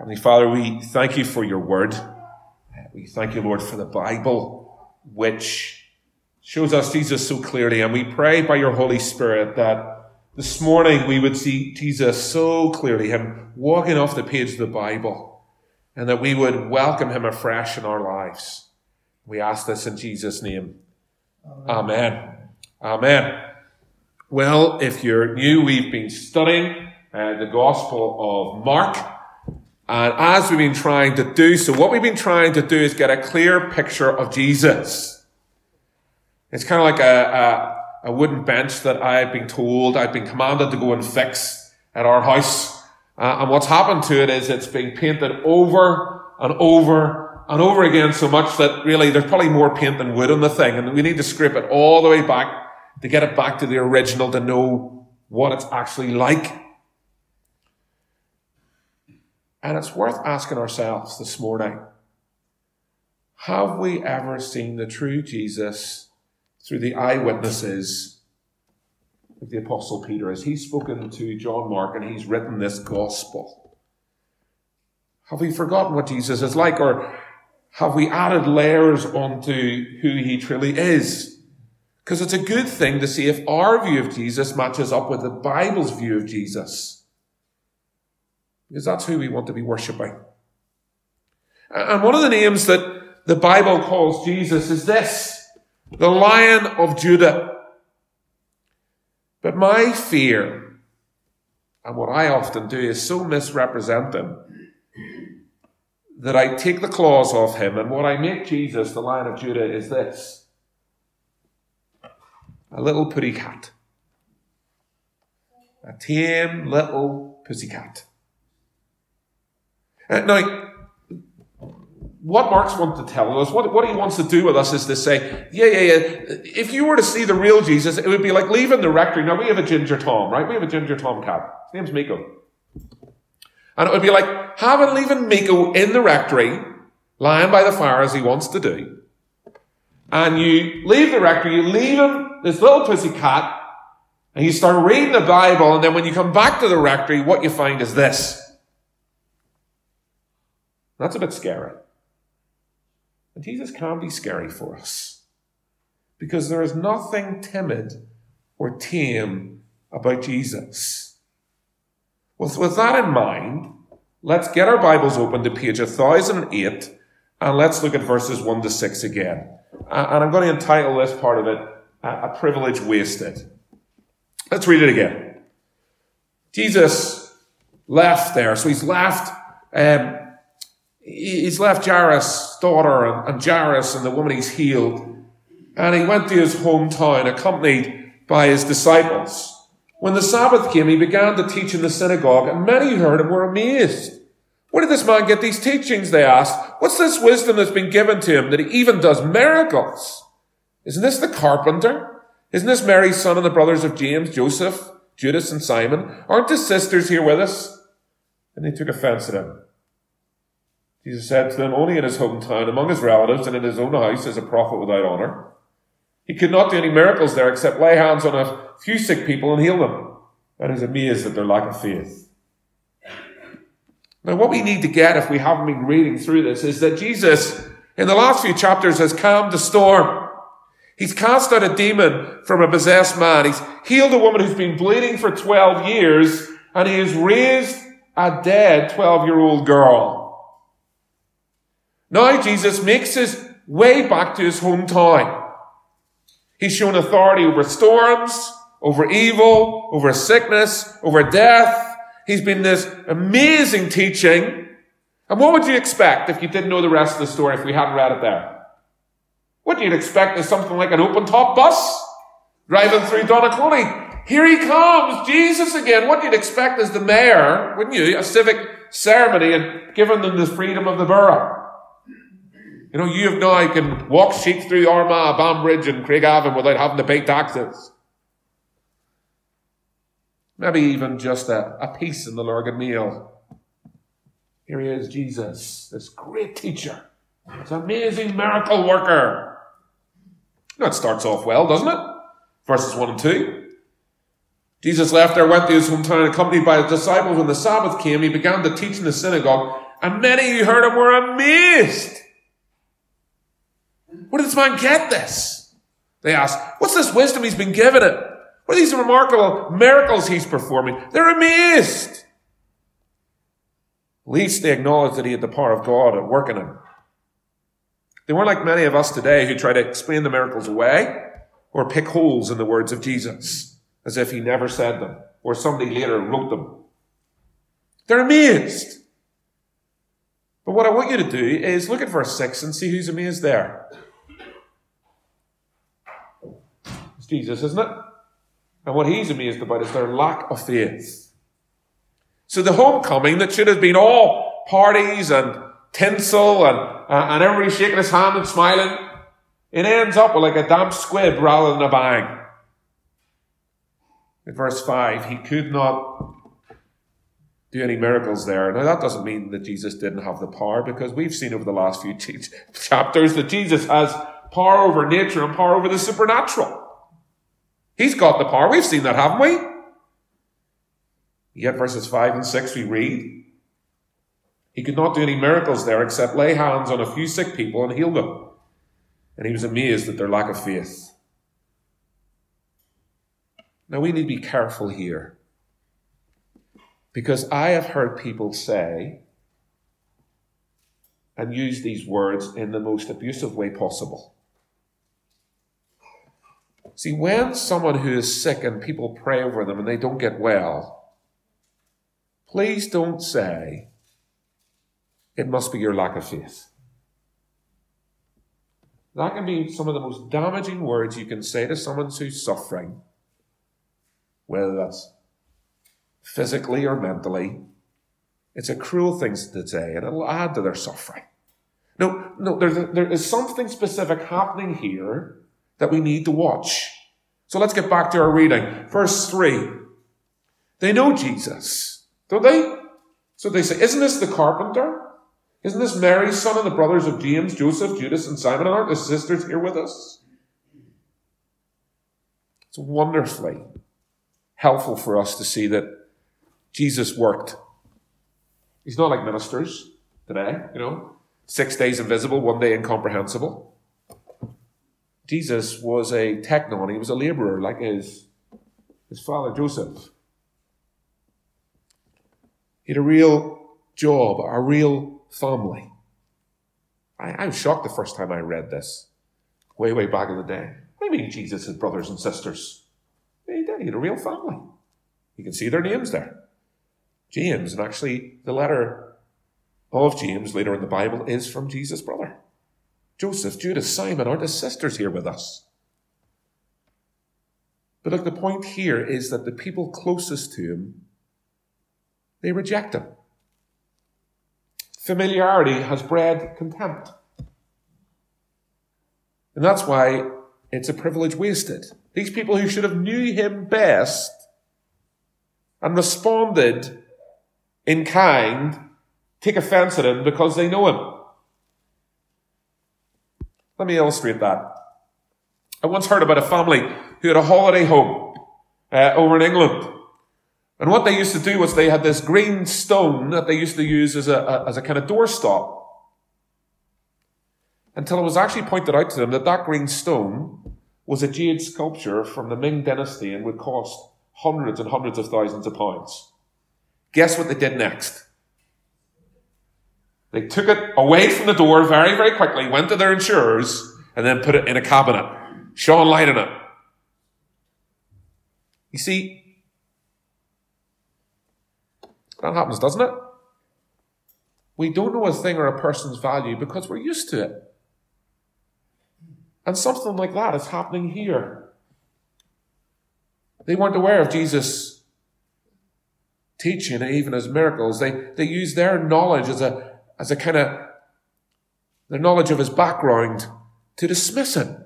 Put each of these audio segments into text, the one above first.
Heavenly Father, we thank you for your word. We thank you, Lord, for the Bible, which shows us Jesus so clearly. And we pray by your Holy Spirit that this morning we would see Jesus so clearly, him walking off the page of the Bible, and that we would welcome him afresh in our lives. We ask this in Jesus' name. Amen. Amen. Well, if you're new, we've been studying uh, the Gospel of Mark. And as we've been trying to do so, what we've been trying to do is get a clear picture of Jesus. It's kind of like a, a, a wooden bench that I've been told, I've been commanded to go and fix at our house. Uh, and what's happened to it is it's been painted over and over and over again so much that really there's probably more paint than wood on the thing. And we need to scrape it all the way back to get it back to the original to know what it's actually like. And it's worth asking ourselves this morning have we ever seen the true Jesus through the eyewitnesses of the Apostle Peter as he's spoken to John Mark and he's written this gospel? Have we forgotten what Jesus is like, or have we added layers onto who he truly is? Because it's a good thing to see if our view of Jesus matches up with the Bible's view of Jesus because that's who we want to be worshipping. And one of the names that the Bible calls Jesus is this, the Lion of Judah. But my fear, and what I often do, is so misrepresent him that I take the claws off him, and what I make Jesus, the Lion of Judah, is this a little putty cat. A tame little pussy cat. Uh, now, what Mark's wants to tell us, what, what he wants to do with us is to say, yeah, yeah, yeah, if you were to see the real Jesus, it would be like leaving the rectory. Now, we have a Ginger Tom, right? We have a Ginger Tom cat. His name's Miko. And it would be like having leaving Miko in the rectory, lying by the fire as he wants to do. And you leave the rectory, you leave him, this little pussy cat, and you start reading the Bible, and then when you come back to the rectory, what you find is this. That's a bit scary. And Jesus can be scary for us because there is nothing timid or tame about Jesus. With, with that in mind, let's get our Bibles open to page 1008 and let's look at verses 1 to 6 again. And I'm going to entitle this part of it, A Privilege Wasted. Let's read it again. Jesus left there. So he's left um, he's left Jairus' daughter and, and Jairus and the woman he's healed, and he went to his hometown accompanied by his disciples. When the Sabbath came, he began to teach in the synagogue, and many who heard him were amazed. Where did this man get these teachings? They asked. What's this wisdom that's been given to him that he even does miracles? Isn't this the carpenter? Isn't this Mary's son and the brothers of James, Joseph, Judas, and Simon? Aren't his sisters here with us? And they took offense at him. Jesus said to them, Only in his hometown, among his relatives, and in his own house is a prophet without honor. He could not do any miracles there except lay hands on a few sick people and heal them. And is amazed at their lack of faith. Now, what we need to get if we haven't been reading through this is that Jesus, in the last few chapters, has calmed the storm. He's cast out a demon from a possessed man. He's healed a woman who's been bleeding for 12 years, and he has raised a dead 12 year old girl. Now Jesus makes his way back to his hometown. He's shown authority over storms, over evil, over sickness, over death. He's been this amazing teaching. And what would you expect if you didn't know the rest of the story, if we hadn't read it there? What do you'd expect is something like an open top bus driving through Donaghcloney. Here he comes, Jesus again. What do you'd expect is the mayor, wouldn't you? A civic ceremony and giving them the freedom of the borough. You know, you have now can walk sheep through Armagh, Banbridge and Craigavon without having to pay taxes. Maybe even just a, a piece in the Lurgan Mail. Here he is, Jesus, this great teacher, this amazing miracle worker. That starts off well, doesn't it? Verses 1 and 2. Jesus left there, went to his hometown, accompanied by his disciples. When the Sabbath came, he began to teach in the synagogue And many who heard him were amazed. Where did this man get this? They asked, What's this wisdom he's been given it? What are these remarkable miracles he's performing? They're amazed. At least they acknowledged that he had the power of God at work in him. They weren't like many of us today who try to explain the miracles away or pick holes in the words of Jesus as if he never said them or somebody later wrote them. They're amazed. But what I want you to do is look at verse 6 and see who's amazed there. It's Jesus, isn't it? And what he's amazed about is their lack of faith. So the homecoming that should have been all parties and tinsel and, uh, and everybody shaking his hand and smiling, it ends up with like a damp squib rather than a bang. In verse 5, he could not do any miracles there. Now, that doesn't mean that Jesus didn't have the power, because we've seen over the last few chapters that Jesus has power over nature and power over the supernatural. He's got the power. We've seen that, haven't we? Yet, verses 5 and 6, we read, He could not do any miracles there except lay hands on a few sick people and heal them. And he was amazed at their lack of faith. Now, we need to be careful here because I have heard people say and use these words in the most abusive way possible. See, when someone who is sick and people pray over them and they don't get well, please don't say, it must be your lack of faith. That can be some of the most damaging words you can say to someone who's suffering, whether that's physically or mentally. It's a cruel thing to say, and it'll add to their suffering. No, no, there's there is something specific happening here that we need to watch. So let's get back to our reading. Verse 3. They know Jesus, don't they? So they say, Isn't this the carpenter? Isn't this Mary's son and the brothers of James, Joseph, Judas, and Simon? And aren't the sisters here with us? It's wonderfully helpful for us to see that Jesus worked. He's not like ministers today, you know, six days invisible, one day incomprehensible. Jesus was a tekton, he was a laborer like his, his father Joseph. He had a real job, a real family. I, I was shocked the first time I read this, way, way back in the day. What do you mean Jesus had brothers and sisters? He did. He had a real family. You can see their names there. James, and actually the letter of James later in the Bible is from Jesus' brother. Joseph, Judas, Simon aren't his sisters here with us. But look, the point here is that the people closest to him, they reject him. Familiarity has bred contempt. And that's why it's a privilege wasted. These people who should have knew him best and responded in kind take offense at him because they know him. Let me illustrate that. I once heard about a family who had a holiday home uh, over in England. And what they used to do was they had this green stone that they used to use as a, a as a kind of doorstop. Until it was actually pointed out to them that that green stone was a jade sculpture from the Ming dynasty and would cost hundreds and hundreds of thousands of pounds. Guess what they did next? They took it away from the door very, very quickly, went to their insurers, and then put it in a cabinet, shone light in it. You see, that happens, doesn't it? We don't know a thing or a person's value because we're used to it. And something like that is happening here. They weren't aware of Jesus' teaching even his miracles. They, they use their knowledge as a, as a kind of, their knowledge of his background to dismiss him.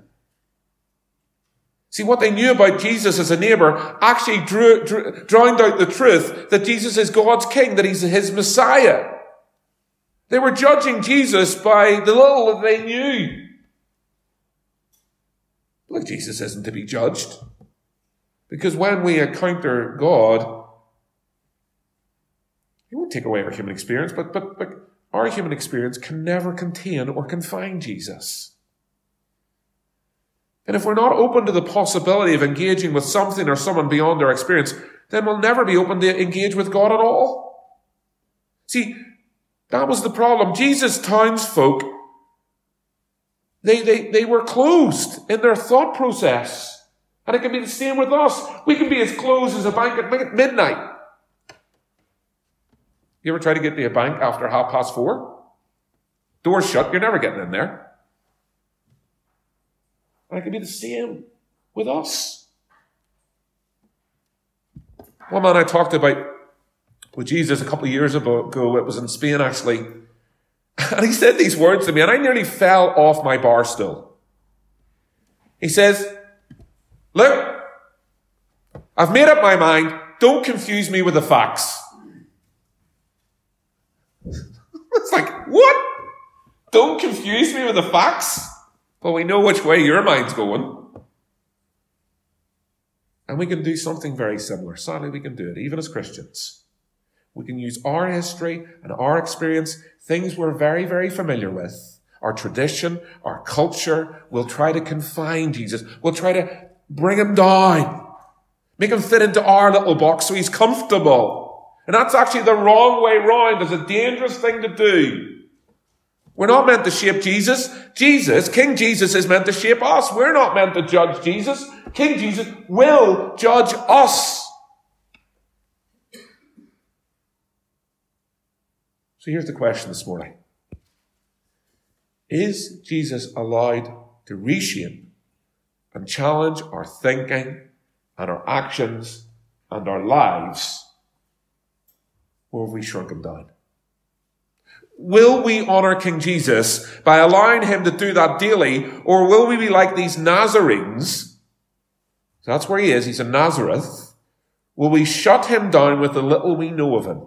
See, what they knew about Jesus as a neighbor actually drew, drew, drowned out the truth that Jesus is God's king, that he's his Messiah. They were judging Jesus by the little that they knew. Look, Jesus isn't to be judged. Because when we encounter God, he won't take away our human experience, but, but, but our human experience can never contain or confine Jesus. And if we're not open to the possibility of engaging with something or someone beyond our experience, then we'll never be open to engage with God at all. See, that was the problem. Jesus' townsfolk, they, they, they were closed in their thought process. And it can be the same with us. We can be as closed as a bank at midnight. You ever try to get to a bank after half past four? Doors shut, you're never getting in there. And it can be the same with us. One man I talked about with Jesus a couple of years ago, it was in Spain actually, and he said these words to me, and I nearly fell off my bar stool. He says, Look, I've made up my mind. Don't confuse me with the facts. it's like, what? Don't confuse me with the facts? Well, we know which way your mind's going. And we can do something very similar. Sadly, we can do it, even as Christians. We can use our history and our experience, things we're very, very familiar with, our tradition, our culture. We'll try to confine Jesus. We'll try to bring him down. Make him fit into our little box so he's comfortable. And that's actually the wrong way round. It's a dangerous thing to do. We're not meant to shape Jesus. Jesus, King Jesus is meant to shape us. We're not meant to judge Jesus. King Jesus will judge us. So here's the question this morning. Is Jesus allowed to reshape and challenge our thinking and our actions and our lives, or have we shrunk him down? Will we honor King Jesus by allowing him to do that daily, or will we be like these Nazarenes? So That's where he is. He's in Nazareth. Will we shut him down with the little we know of him?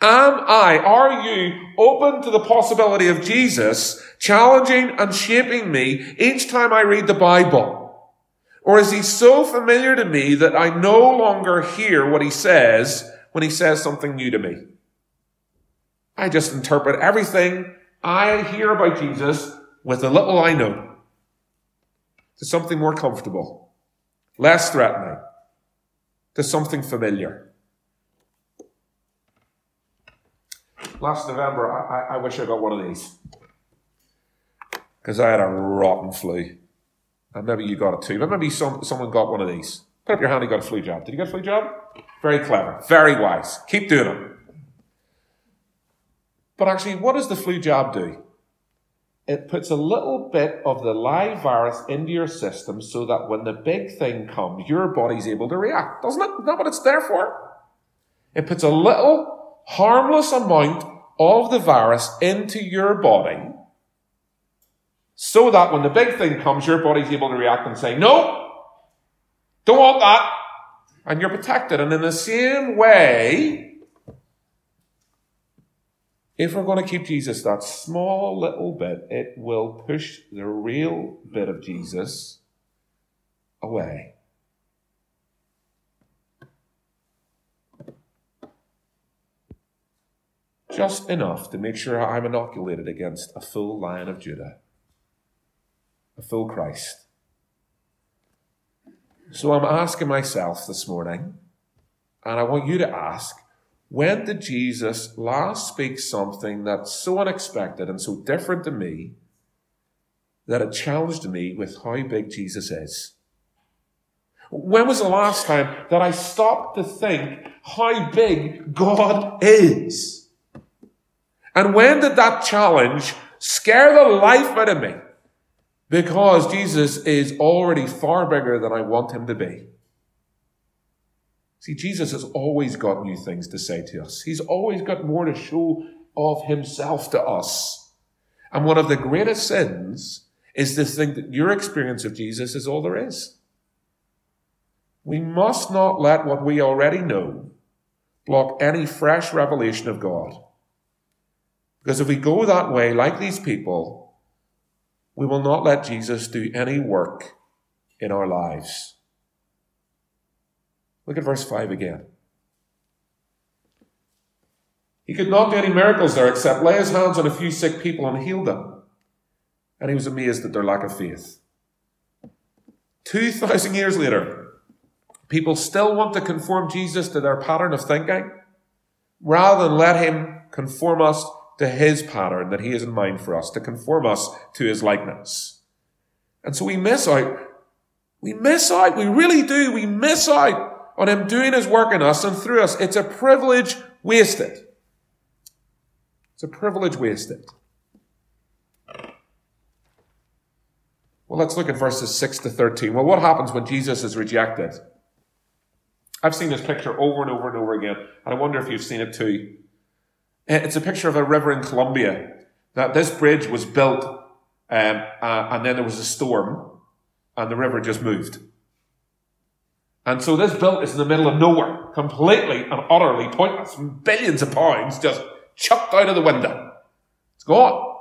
Am I, are you open to the possibility of Jesus challenging and shaping me each time I read the Bible? Or is he so familiar to me that I no longer hear what he says when he says something new to me? I just interpret everything I hear about Jesus with the little I know to something more comfortable, less threatening, to something familiar. Last November, I, I, wish I got one of these. Because I had a rotten flu. And maybe you got it too. But maybe some, someone got one of these. Put up your hand, you got a flu jab. Did you get a flu jab? Very clever. Very wise. Keep doing it. But actually, what does the flu jab do? It puts a little bit of the live virus into your system so that when the big thing comes, your body's able to react. Doesn't it? Isn't that what it's there for? It puts a little harmless amount of the virus into your body so that when the big thing comes, your body's able to react and say, no, don't want that. And you're protected. And in the same way, if we're going to keep Jesus that small little bit, it will push the real bit of Jesus away. just enough to make sure I'm inoculated against a full Lion of Judah, a full Christ. So I'm asking myself this morning, and I want you to ask, when did Jesus last speak something that's so unexpected and so different to me that it challenged me with how big Jesus is? When was the last time that I stopped to think how big God is? And when did that challenge scare the life out of me? Because Jesus is already far bigger than I want him to be. See, Jesus has always got new things to say to us. He's always got more to show of himself to us. And one of the greatest sins is to think that your experience of Jesus is all there is. We must not let what we already know block any fresh revelation of God. Because if we go that way, like these people, we will not let Jesus do any work in our lives. Look at verse 5 again. He could not do any miracles there except lay his hands on a few sick people and heal them. And he was amazed at their lack of faith. 2,000 years later, people still want to conform Jesus to their pattern of thinking rather than let him conform us to his pattern that he has in mind for us, to conform us to his likeness. And so we miss out. We miss out. We really do. We miss out on him doing his work in us and through us. It's a privilege wasted. It's a privilege wasted. Well, let's look at verses 6 to 13. Well, what happens when Jesus is rejected? I've seen this picture over and over and over again, and I wonder if you've seen it too. Eh, it's a picture of a river in Colombia. That this bridge was built, um, uh, and then there was a storm, and the river just moved. And so this bill is in the middle of nowhere, completely and utterly pointless. Billions of pounds just chucked out of the window. It's gone.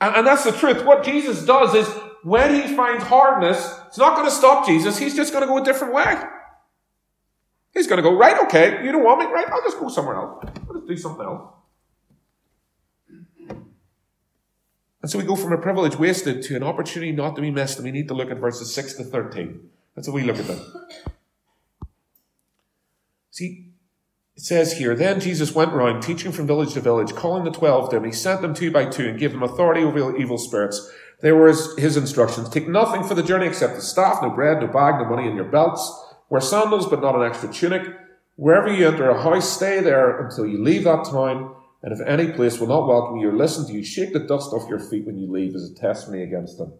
And, and that's the truth. What Jesus does is when he finds hardness, it's not going to stop Jesus. He's just going to go a different way. He's going to go, right, okay, you don't want me, right, I'll just go somewhere else. I'll just do something else. And so we go from a privilege wasted to an opportunity not to be missed, and we need to look at verses 6 to 13. That's how we look at them. See, it says here, Then Jesus went around teaching from village to village, calling the twelve to him. He sent them two by two and gave them authority over evil spirits. They were his, his instructions. Take nothing for the journey except the staff, no bread, no bag, no money in your belts. Wear sandals, but not an extra tunic. Wherever you enter a house, stay there until you leave that town. And if any place will not welcome you or listen to you, shake the dust off your feet when you leave as a testimony against them.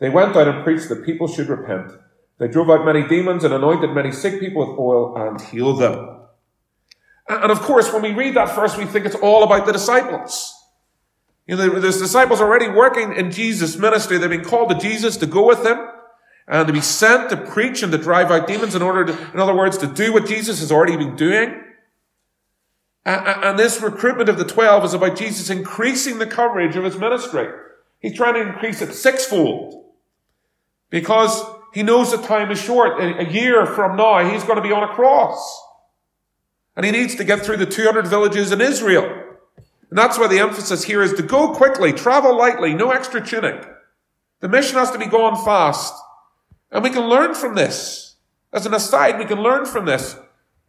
They went out and preached that people should repent. They drove out many demons and anointed many sick people with oil and healed them. And of course, when we read that first, we think it's all about the disciples. You know, there's disciples already working in Jesus' ministry. They've been called to Jesus to go with him and to be sent to preach and to drive out demons in order to, in other words, to do what Jesus has already been doing. And this recruitment of the 12 is about Jesus increasing the coverage of his ministry. He's trying to increase it sixfold because he knows the time is short. A year from now, he's going to be on a cross. And he needs to get through the 200 villages in Israel. And that's why the emphasis here is to go quickly, travel lightly, no extra tunic. The mission has to be going fast. And we can learn from this. As an aside, we can learn from this.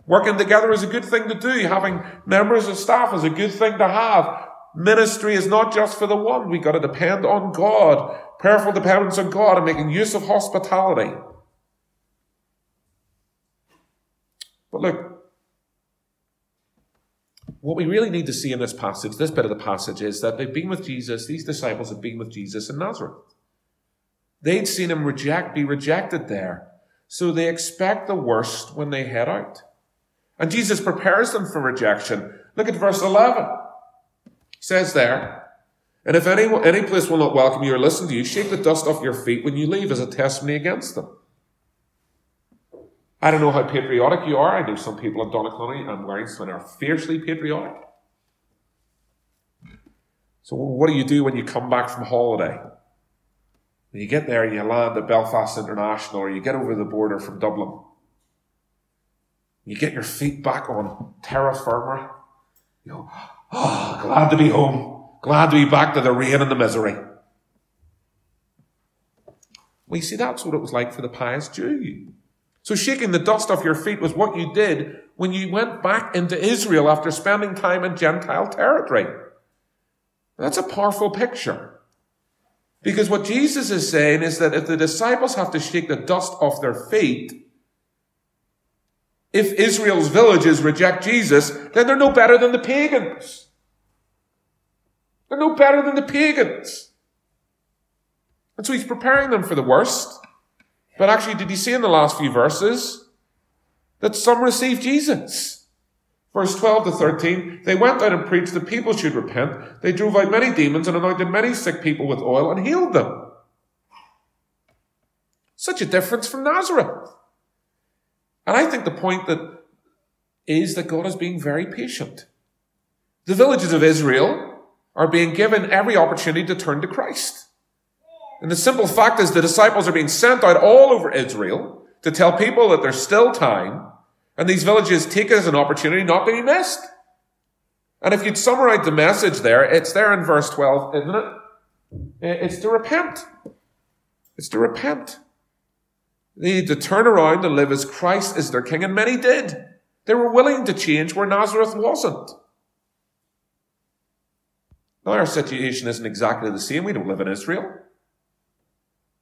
Working together is a good thing to do. Having members of staff is a good thing to have. Ministry is not just for the one. We've got to depend on God. Prayerful dependence on God and making use of hospitality. But look, what we really need to see in this passage, this bit of the passage, is that they've been with Jesus, these disciples have been with Jesus in Nazareth. They'd seen him reject, be rejected there. So they expect the worst when they head out. And Jesus prepares them for rejection. Look at verse 11. He says there, And if any, any place will not welcome you or listen to you, shake the dust off your feet when you leave as a testimony against them. I don't know how patriotic you are. I know some people in Donaghcloney and Waringstown are fiercely patriotic. So what do you do when you come back from holiday? When you get there and you land at Belfast International or you get over the border from Dublin. You get your feet back on terra firma. You go, oh, glad to be home. Glad to be back to the rain and the misery. Well, you see, that's what it was like for the pious Jew. So shaking the dust off your feet was what you did when you went back into Israel after spending time in Gentile territory. That's a powerful picture. Because what Jesus is saying is that if the disciples have to shake the dust off their feet, if Israel's villages reject Jesus, then they're no better than the pagans. They're no better than the pagans. And so he's preparing them for the worst. But actually, did you see in the last few verses that some received Jesus? Verse 12 to 13, they went out and preached that people should repent. They drove out many demons and anointed many sick people with oil and healed them. Such a difference from Nazareth. And I think the point that is that God is being very patient. The villages of Israel are being given every opportunity to turn to Christ. And the simple fact is the disciples are being sent out all over Israel to tell people that there's still time, and these villages take it as an opportunity not to be missed. And if you'd summarize the message there, it's there in verse 12, isn't it? It's to repent. It's to repent. They need to turn around and live as Christ is their king, and many did. They were willing to change where Nazareth wasn't. Now, our situation isn't exactly the same. We don't live in Israel.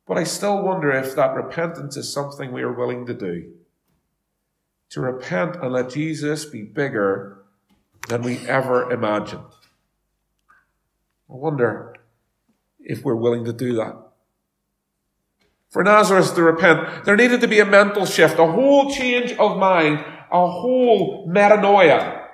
But I still wonder if that repentance is something we are willing to do. To repent and let Jesus be bigger than we ever imagined. I wonder if we're willing to do that. For Nazareth to repent, there needed to be a mental shift, a whole change of mind, a whole metanoia.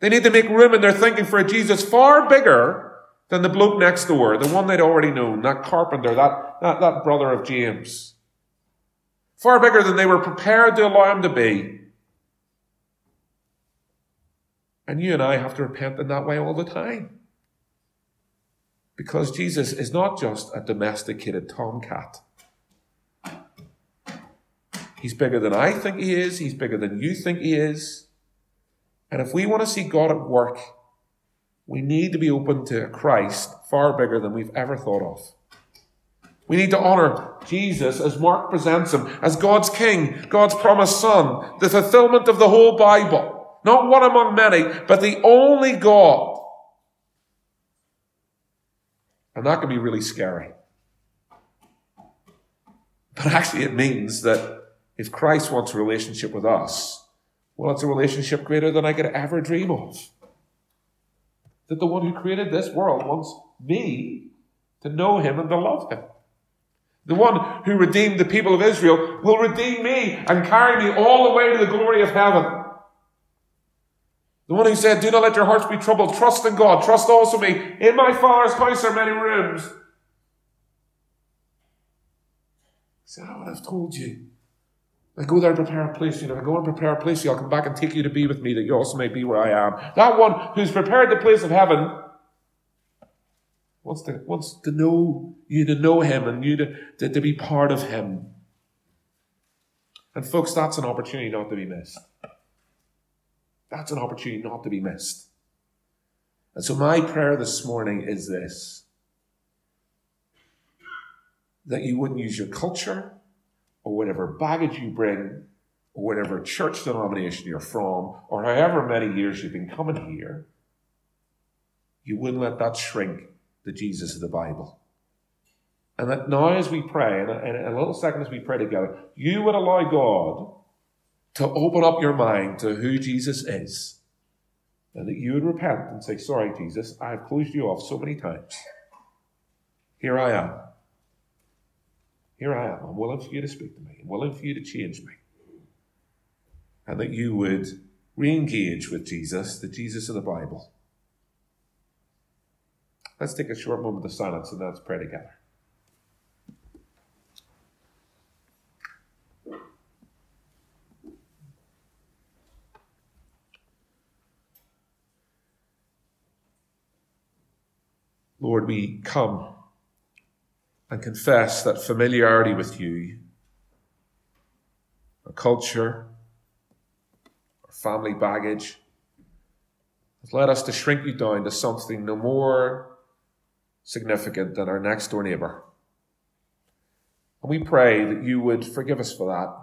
They need to make room in their thinking for a Jesus far bigger than the bloke next door, the one they'd already known, that carpenter, that, that, that brother of James. Far bigger than they were prepared to allow him to be. And you and I have to repent in that way all the time. Because Jesus is not just a domesticated tomcat. He's bigger than I think he is. He's bigger than you think he is. And if we want to see God at work, we need to be open to a Christ far bigger than we've ever thought of. We need to honor Jesus as Mark presents him, as God's King, God's promised Son, the fulfillment of the whole Bible. Not one among many, but the only God. And that can be really scary. But actually, it means that if Christ wants a relationship with us, well, it's a relationship greater than I could ever dream of. That the one who created this world wants me to know him and to love him. The one who redeemed the people of Israel will redeem me and carry me all the way to the glory of heaven. The one who said, Do not let your hearts be troubled. Trust in God. Trust also me. In my Father's house are many rooms. He said, I would have told you. I go there and prepare a place for you. If I go and prepare a place for you, I'll come back and take you to be with me that you also may be where I am. That one who's prepared the place of heaven wants to, wants to know you to know him and you to, to, to be part of him. And folks, that's an opportunity not to be missed. That's an opportunity not to be missed. And so my prayer this morning is this. That you wouldn't use your culture, or whatever baggage you bring, or whatever church denomination you're from, or however many years you've been coming here, you wouldn't let that shrink the Jesus of the Bible. And that now, as we pray, and in a little second as we pray together, you would allow God to open up your mind to who Jesus is. And that you would repent and say, Sorry, Jesus, I have closed you off so many times. Here I am. Here I am. I'm willing for you to speak to me. I'm willing for you to change me. And that you would re engage with Jesus, the Jesus of the Bible. Let's take a short moment of silence and let's pray together. Lord, we come and confess that familiarity with you, our culture, our family baggage, has led us to shrink you down to something no more significant than our next door neighbor. And we pray that you would forgive us for that.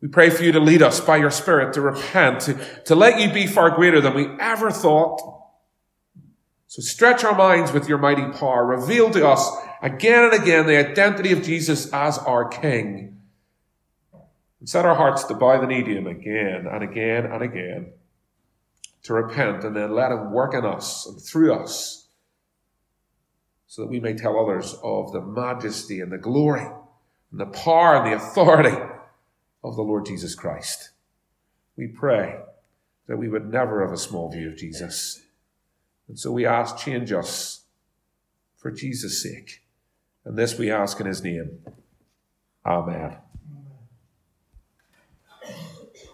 We pray for you to lead us by your Spirit to repent, to, to let you be far greater than we ever thought. So stretch our minds with your mighty power. Reveal to us again and again the identity of Jesus as our King. And set our hearts to bow the knee to Him again and again and again, to repent and then let Him work in us and through us, so that we may tell others of the majesty and the glory and the power and the authority of the Lord Jesus Christ. We pray that we would never have a small view of Jesus. And so we ask, change us for Jesus' sake. And this we ask in his name. Amen.